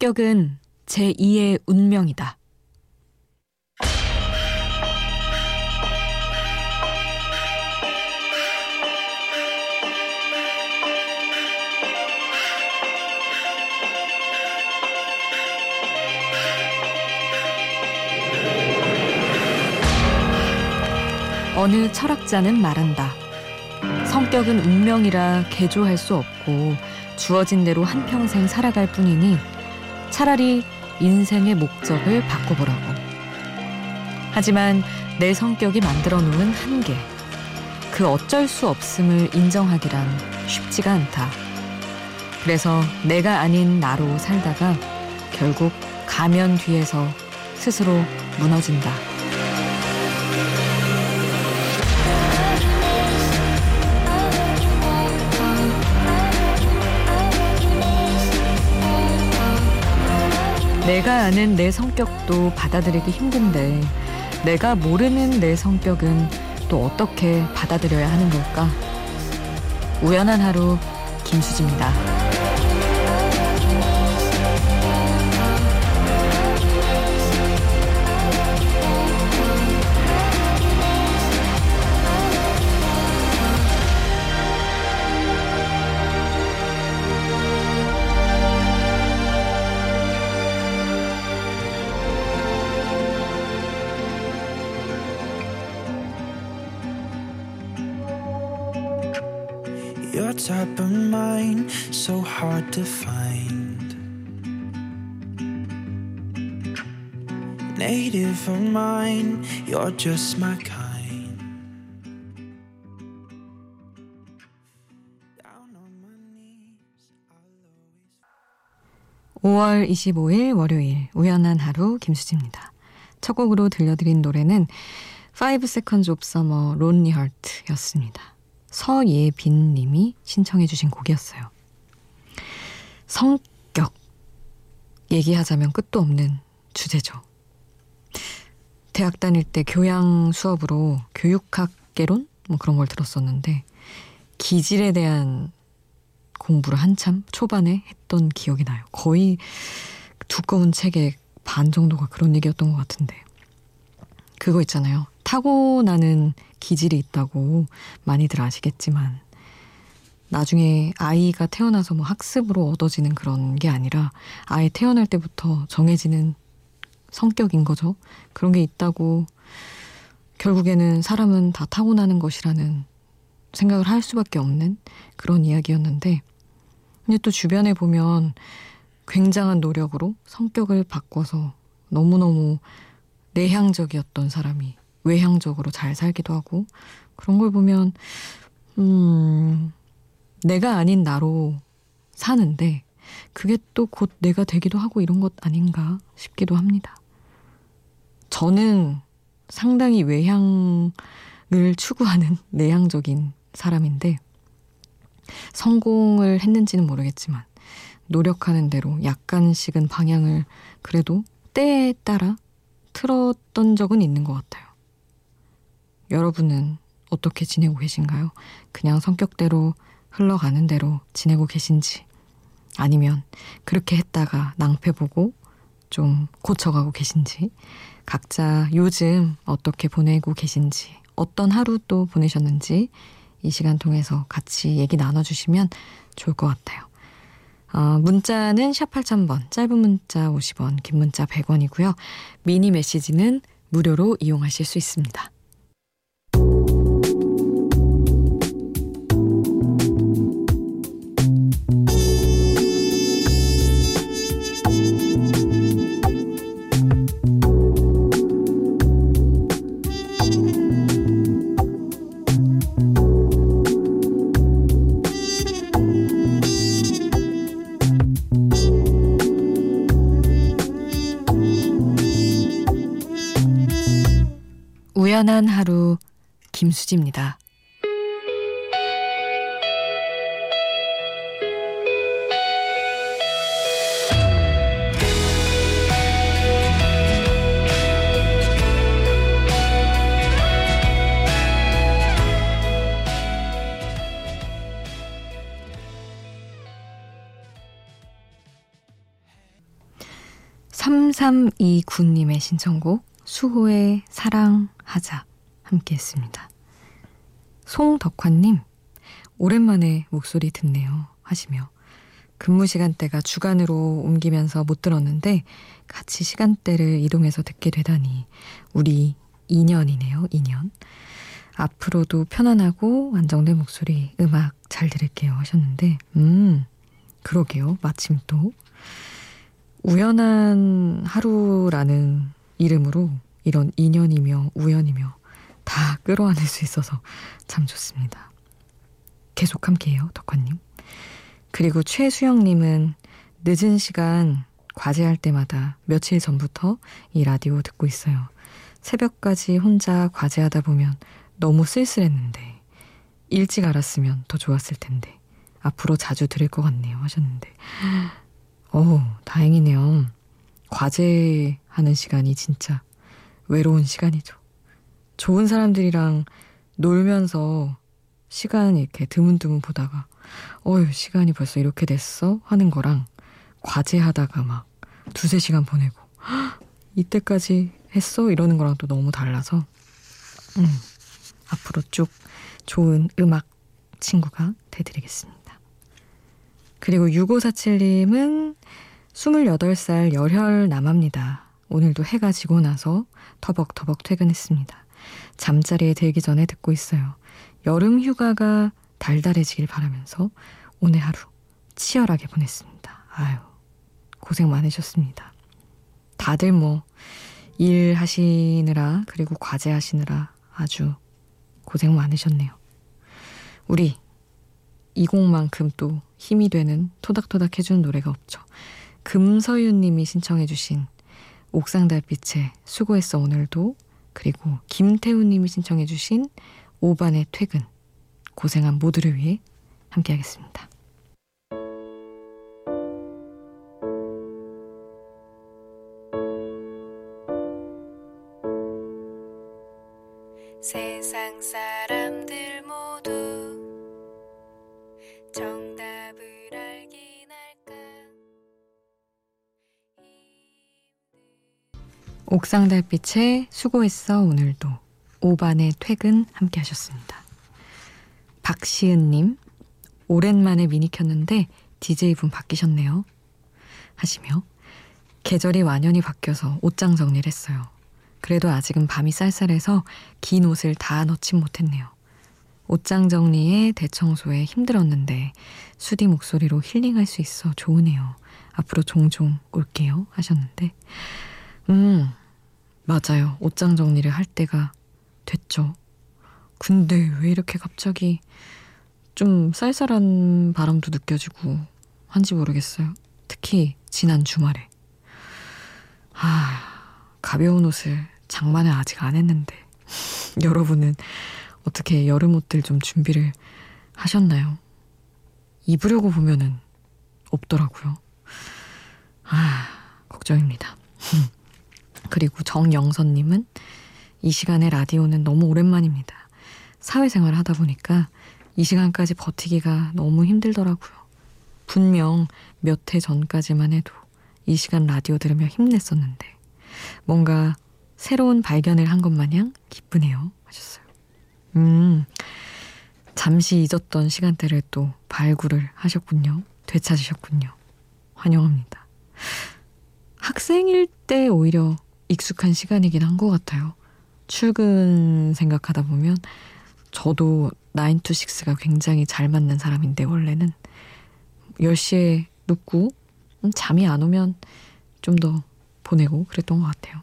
성격은 제2의 운명이다. 어느 철학자는 말한다. 성격은 운명이라 개조할 수 없고 주어진 대로 한평생 살아갈 뿐이니 차라리 인생의 목적을 바꿔보라고. 하지만 내 성격이 만들어 놓은 한계, 그 어쩔 수 없음을 인정하기란 쉽지가 않다. 그래서 내가 아닌 나로 살다가 결국 가면 뒤에서 스스로 무너진다. 내가 아는 내 성격도 받아들이기 힘든데 내가 모르는 내 성격은 또 어떻게 받아들여야 하는 걸까? 우연한 하루 김수지입니다. You're just my kind. Down on my knees, I'll always. 5월 25일 월요일 우연한 하루 김수지입니다. 첫 곡으로 들려드린 노래는 5 Seconds of Summer Lonely Heart였습니다. 서예빈 님이 신청해 주신 곡이었어요. 성격. 얘기하자면 끝도 없는 주제죠. 대학 다닐 때 교양 수업으로 교육학 개론? 뭐 그런 걸 들었었는데, 기질에 대한 공부를 한참 초반에 했던 기억이 나요. 거의 두꺼운 책의 반 정도가 그런 얘기였던 것 같은데. 그거 있잖아요. 타고나는 기질이 있다고 많이들 아시겠지만 나중에 아이가 태어나서 뭐 학습으로 얻어지는 그런 게 아니라 아예 태어날 때부터 정해지는 성격인 거죠. 그런 게 있다고 결국에는 사람은 다 타고나는 것이라는 생각을 할 수밖에 없는 그런 이야기였는데 근데 또 주변에 보면 굉장한 노력으로 성격을 바꿔서 너무너무 내향적이었던 사람이 외향적으로 잘 살기도 하고 그런 걸 보면 음 내가 아닌 나로 사는데 그게 또 곧 내가 되기도 하고 이런 것 아닌가 싶기도 합니다. 저는 상당히 외향을 추구하는 내향적인 사람인데 성공을 했는지는 모르겠지만 노력하는 대로 약간씩은 방향을 그래도 때에 따라 틀었던 적은 있는 것 같아요. 여러분은 어떻게 지내고 계신가요? 그냥 성격대로 흘러가는 대로 지내고 계신지 아니면 그렇게 했다가 낭패 보고 좀 고쳐가고 계신지 각자 요즘 어떻게 보내고 계신지 어떤 하루 또 보내셨는지 이 시간 통해서 같이 얘기 나눠주시면 좋을 것 같아요. 어, 문자는 샵 8000번, 짧은 문자 50원, 긴 문자 100원이고요. 미니 메시지는 무료로 이용하실 수 있습니다. 우연한 하루 김수지입니다. 332 군님의 신청곡 수호의 사랑하자 함께 했습니다. 송덕환님 오랜만에 목소리 듣네요 하시며 근무 시간대가 주간으로 옮기면서 못 들었는데 같이 시간대를 이동해서 듣게 되다니 우리 2년이네요 2년 앞으로도 편안하고 안정된 목소리 음악 잘 들을게요 하셨는데 음 그러게요 마침 또 우연한 하루라는 이름으로 이런 인연이며 우연이며 다 끌어안을 수 있어서 참 좋습니다. 계속 함께해요, 덕화님. 그리고 최수영님은 늦은 시간 과제할 때마다 며칠 전부터 이 라디오 듣고 있어요. 새벽까지 혼자 과제하다 보면 너무 쓸쓸했는데 일찍 알았으면 더 좋았을 텐데 앞으로 자주 들을 것 같네요 하셨는데 어 다행이네요. 과제하는 시간이 진짜 외로운 시간이죠. 좋은 사람들이랑 놀면서 시간 이렇게 드문드문 보다가 어휴 시간이 벌써 이렇게 됐어 하는 거랑 과제하다가 막 두세 시간 보내고 이때까지 했어 이러는 거랑 또 너무 달라서 음, 앞으로 쭉 좋은 음악 친구가 되드리겠습니다. 그리고 6547님은 28살 열혈 남합니다. 오늘도 해가 지고 나서 터벅터벅 퇴근했습니다. 잠자리에 들기 전에 듣고 있어요. 여름 휴가가 달달해지길 바라면서 오늘 하루 치열하게 보냈습니다. 아유, 고생 많으셨습니다. 다들 뭐, 일 하시느라, 그리고 과제 하시느라 아주 고생 많으셨네요. 우리 이 곡만큼 또 힘이 되는 토닥토닥 해주는 노래가 없죠. 금서윤 님이 신청해 주신 옥상 달빛에 수고했어 오늘도 그리고 김태훈 님이 신청해 주신 오반의 퇴근 고생한 모두를 위해 함께 하겠습니다. 옥상 달빛에 수고했어 오늘도 오반의 퇴근 함께 하셨습니다. 박시은님 오랜만에 미니 켰는데 DJ분 바뀌셨네요 하시며 계절이 완연히 바뀌어서 옷장 정리를 했어요. 그래도 아직은 밤이 쌀쌀해서 긴 옷을 다 넣진 못했네요. 옷장 정리에 대청소에 힘들었는데 수디 목소리로 힐링할 수 있어 좋으네요. 앞으로 종종 올게요 하셨는데 음 맞아요. 옷장 정리를 할 때가 됐죠. 근데 왜 이렇게 갑자기 좀 쌀쌀한 바람도 느껴지고 한지 모르겠어요. 특히 지난 주말에. 아, 가벼운 옷을 장만을 아직 안 했는데 여러분은 어떻게 여름 옷들 좀 준비를 하셨나요? 입으려고 보면은 없더라고요. 아, 걱정입니다. 그리고 정영선님은 이 시간에 라디오는 너무 오랜만입니다. 사회생활 하다 보니까 이 시간까지 버티기가 너무 힘들더라고요. 분명 몇 해 전까지만 해도 이 시간 라디오 들으며 힘냈었는데 뭔가 새로운 발견을 한 것 마냥 기쁘네요. 하셨어요. 음, 잠시 잊었던 시간대를 또 발굴을 하셨군요. 되찾으셨군요. 환영합니다. 학생일 때 오히려 익숙한 시간이긴 한 것 같아요. 출근 생각하다 보면 저도 9to6가 굉장히 잘 맞는 사람인데 원래는 10시에 눕고 음, 잠이 안 오면 좀 더 보내고 그랬던 것 같아요.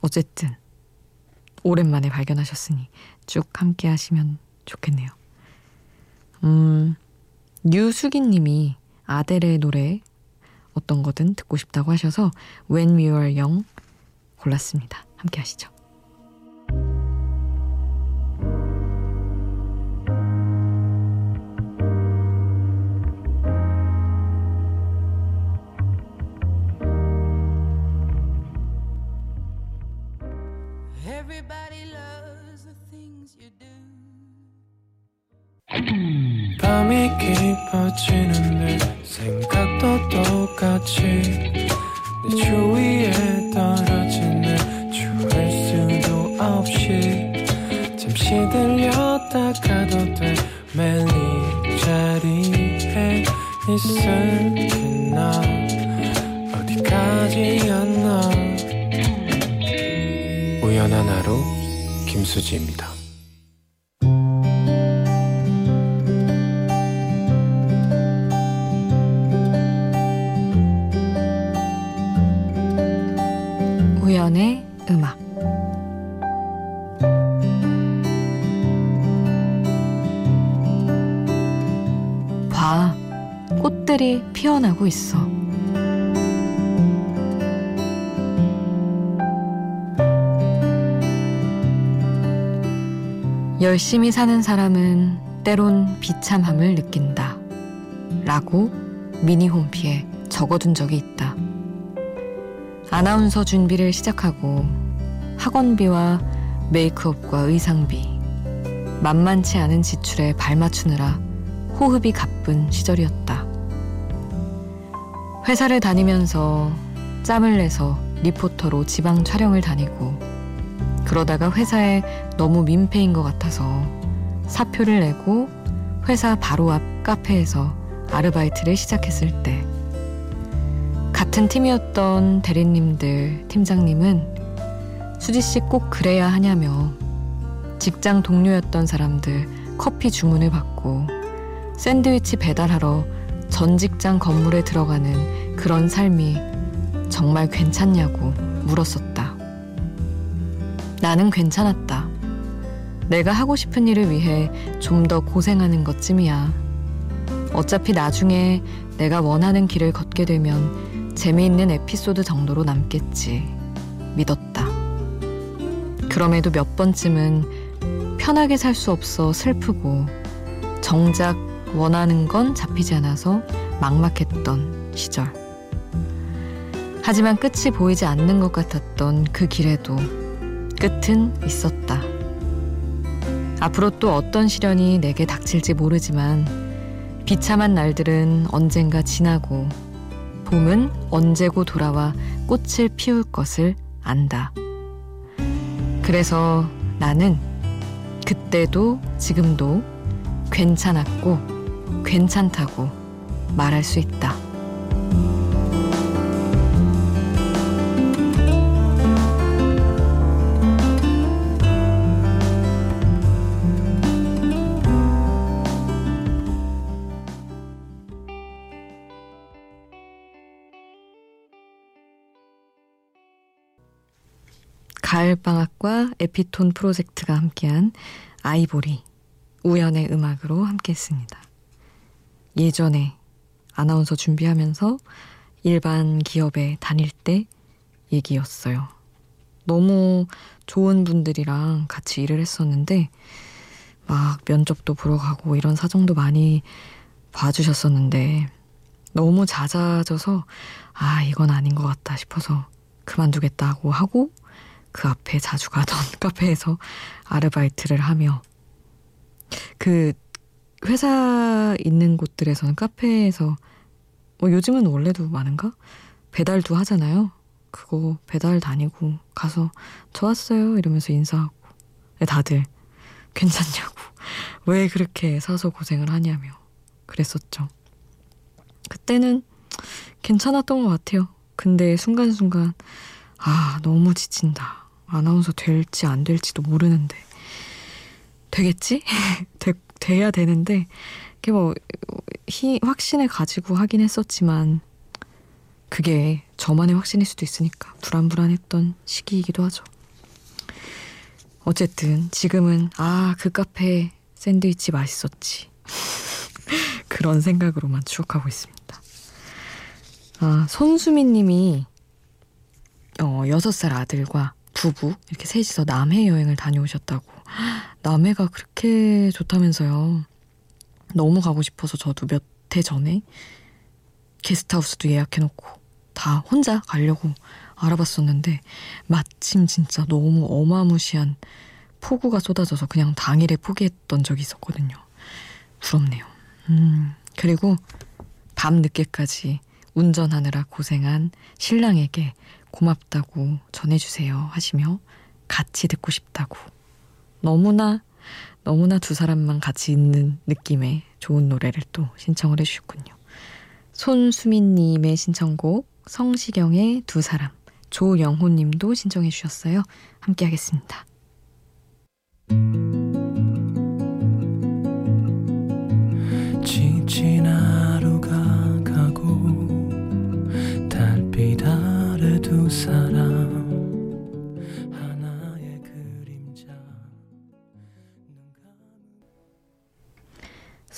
어쨌든 오랜만에 발견하셨으니 쭉 함께 하시면 좋겠네요. 음, 유수긴 님이 아델의 노래 어떤 거든 듣고 싶다고 하셔서 When We Were Young 골랐습니다. 함께 하시죠. 밤이 깊어지는데 생각도 똑같이 내 주위에 없이 잠시 들렸다 가도 돼 매일 자리에 있을게 나. 어디까지였나. 우연한 하루 김수지입니다. 1의 음악. 피어나고 있어. 열심히 사는 사람은 때론 비참함을 느낀다. 라고 미니 홈피에 적어둔 적이 있다. 아나운서 준비를 시작하고 학원비와 메이크업과 의상비, 만만치 않은 지출에 발맞추느라 호흡이 가쁜 시절이었다. 회사를 다니면서 짬을 내서 리포터로 지방 촬영을 다니고 그러다가 회사에 너무 민폐인 것 같아서 사표를 내고 회사 바로 앞 카페에서 아르바이트를 시작했을 때. 같은 팀이었던 대리님들, 팀장님은 수지 씨 꼭 그래야 하냐며 직장 동료였던 사람들 커피 주문을 받고 샌드위치 배달하러 전 직장 건물에 들어가는 그런 삶이 정말 괜찮냐고 물었었다. 나는 괜찮았다. 내가 하고 싶은 일을 위해 좀 더 고생하는 것쯤이야. 어차피 나중에 내가 원하는 길을 걷게 되면 재미있는 에피소드 정도로 남겠지. 믿었다. 그럼에도 몇 번쯤은 편하게 살 수 없어 슬프고 정작 원하는 건 잡히지 않아서 막막했던 시절. 하지만 끝이 보이지 않는 것 같았던 그 길에도 끝은 있었다. 앞으로 또 어떤 시련이 내게 닥칠지 모르지만 비참한 날들은 언젠가 지나고 봄은 언제고 돌아와 꽃을 피울 것을 안다. 그래서 나는 그때도 지금도 괜찮았고 괜찮다고 말할 수 있다. 가을방학과 에피톤 프로젝트가 함께한 아이보리, 우연의 음악으로 함께했습니다. 예전에 아나운서 준비하면서 일반 기업에 다닐 때 얘기였어요. 너무 좋은 분들이랑 같이 일을 했었는데, 막 면접도 보러 가고 이런 사정도 많이 봐주셨었는데, 너무 잦아져서, 아, 이건 아닌 것 같다 싶어서 그만두겠다고 하고, 그 앞에 자주 가던 카페에서 아르바이트를 하며 그 회사 있는 곳들에서는 카페에서 뭐 요즘은 원래도 많은가? 배달도 하잖아요. 그거 배달 다니고 가서 좋았어요 이러면서 인사하고 다들 괜찮냐고 왜 그렇게 사서 고생을 하냐며 그랬었죠. 그때는 괜찮았던 것 같아요. 근데 순간순간 아 너무 지친다. 아나운서 될지 안 될지도 모르는데 되겠지? 되, 돼야 되는데 그게 뭐 히, 확신을 가지고 하긴 했었지만 그게 저만의 확신일 수도 있으니까 불안불안했던 시기이기도 하죠. 어쨌든 지금은 아 그 카페 샌드위치 맛있었지 그런 생각으로만 추억하고 있습니다. 아 손수민 님이 어, 6살 아들과 부부 이렇게 셋이서 남해 여행을 다녀오셨다고. 남해가 그렇게 좋다면서요. 너무 가고 싶어서 저도 몇 해 전에 게스트하우스도 예약해놓고 다 혼자 가려고 알아봤었는데 마침 진짜 너무 어마무시한 폭우가 쏟아져서 그냥 당일에 포기했던 적이 있었거든요. 부럽네요. 음, 그리고 밤 늦게까지 운전하느라 고생한 신랑에게 고맙다고 전해주세요 하시며 같이 듣고 싶다고 너무나 너무나 두 사람만 같이 있는 느낌의 좋은 노래를 또 신청을 해주셨군요. 손수민님의 신청곡 성시경의 두 사람 조영호님도 신청해 주셨어요. 함께 하겠습니다.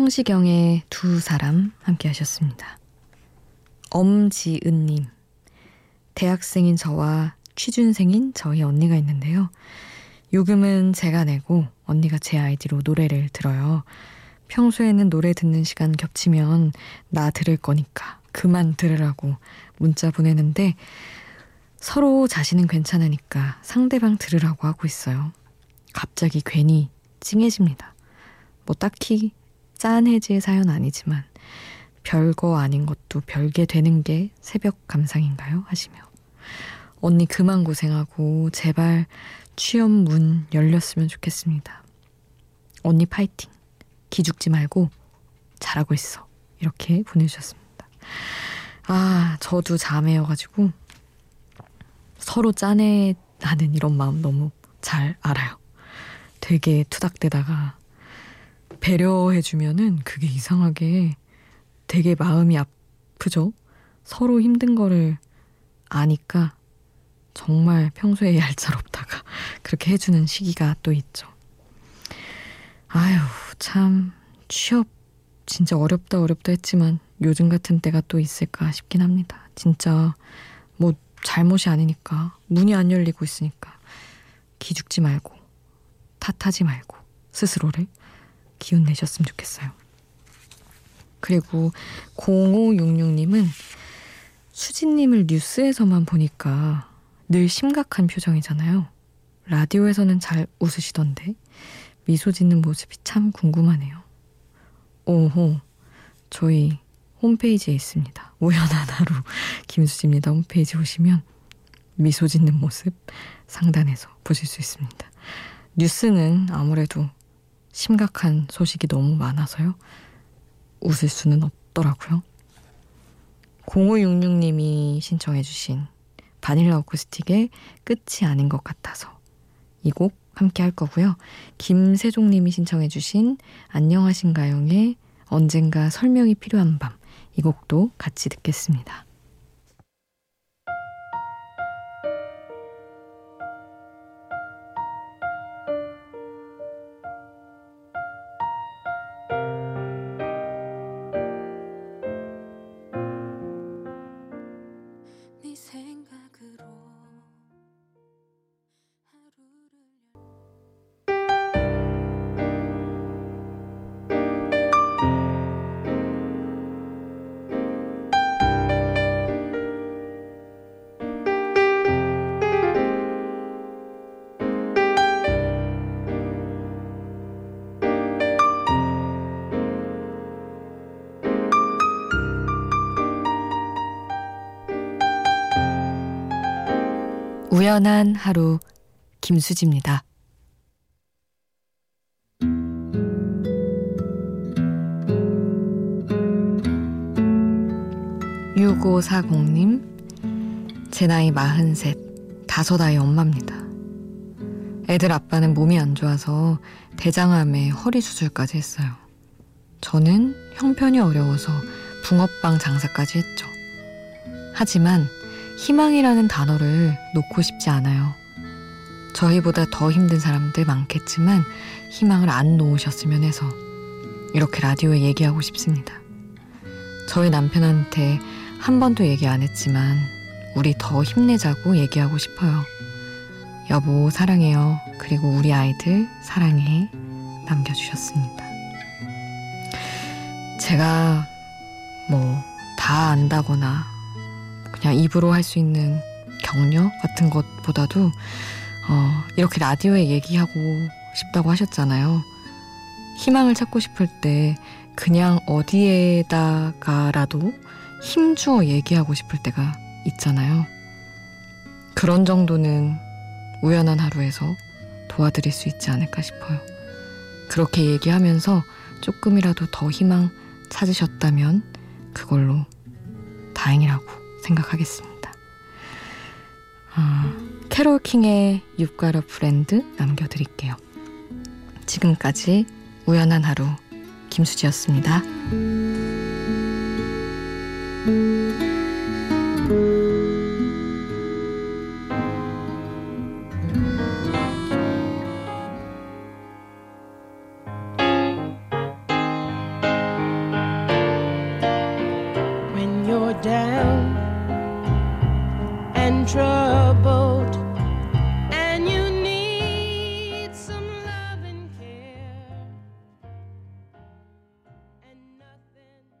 성시경의 두 사람 함께 하셨습니다. 엄지은님 대학생인 저와 취준생인 저희 언니가 있는데요. 요금은 제가 내고 언니가 제 아이디로 노래를 들어요. 평소에는 노래 듣는 시간 겹치면 나 들을 거니까 그만 들으라고 문자 보내는데 서로 자신은 괜찮으니까 상대방 들으라고 하고 있어요. 갑자기 괜히 찡해집니다. 뭐 딱히 짠해질 사연 아니지만 별거 아닌 것도 별게 되는 게 새벽 감상인가요? 하시며 언니 그만 고생하고 제발 취업 문 열렸으면 좋겠습니다. 언니 파이팅. 기죽지 말고 잘하고 있어. 이렇게 보내주셨습니다. 아, 저도 자매여가지고 서로 짠해 나는 이런 마음 너무 잘 알아요. 되게 투닥대다가 배려해주면은 그게 이상하게 되게 마음이 아프죠? 서로 힘든 거를 아니까 정말 평소에 얄짤없다가 그렇게 해주는 시기가 또 있죠. 아유, 참, 취업 진짜 어렵다 어렵다 했지만 요즘 같은 때가 또 있을까 싶긴 합니다. 진짜 뭐 잘못이 아니니까 문이 안 열리고 있으니까 기죽지 말고 탓하지 말고 스스로를 기운 내셨으면 좋겠어요. 그리고 0566님은 수진님을 뉴스에서만 보니까 늘 심각한 표정이잖아요. 라디오에서는 잘 웃으시던데 미소 짓는 모습이 참 궁금하네요. 오호, 저희 홈페이지에 있습니다. 하루 김수지입니다. 홈페이지 오시면 미소 짓는 모습 상단에서 보실 수 있습니다. 뉴스는 아무래도 심각한 소식이 너무 많아서요. 웃을 수는 없더라고요. 0566님이 신청해주신 바닐라 오크스틱의 끝이 아닌 것 같아서 이 곡 함께 할 거고요. 김세종님이 신청해주신 안녕하신가요의 언젠가 설명이 필요한 밤 이 곡도 같이 듣겠습니다. 우연한 하루 김수지입니다. 6540님, 제 나이 43, 다섯 아이 엄마입니다. 애들 아빠는 몸이 안 좋아서 대장암에 허리 수술까지 했어요. 저는 형편이 어려워서 붕어빵 장사까지 했죠. 하지만 희망이라는 단어를 놓고 싶지 않아요. 저희보다 더 힘든 사람들 많겠지만 희망을 안 놓으셨으면 해서 이렇게 라디오에 얘기하고 싶습니다. 저희 남편한테 한 번도 얘기 안 했지만 우리 더 힘내자고 얘기하고 싶어요. 여보, 사랑해요. 그리고 우리 아이들 사랑해. 남겨주셨습니다. 제가 뭐 다 안다거나 그냥 입으로 할 수 있는 격려 같은 것보다도 어, 이렇게 라디오에 얘기하고 싶다고 하셨잖아요. 희망을 찾고 싶을 때 그냥 어디에다가라도 힘주어 얘기하고 싶을 때가 있잖아요. 그런 정도는 우연한 하루에서 도와드릴 수 있지 않을까 싶어요. 그렇게 얘기하면서 조금이라도 더 희망 찾으셨다면 그걸로 다행이라고 생각하겠습니다. 아, 캐롤 킹의 You've Got a Friend 남겨드릴게요. 지금까지 우연한 하루 김수지였습니다.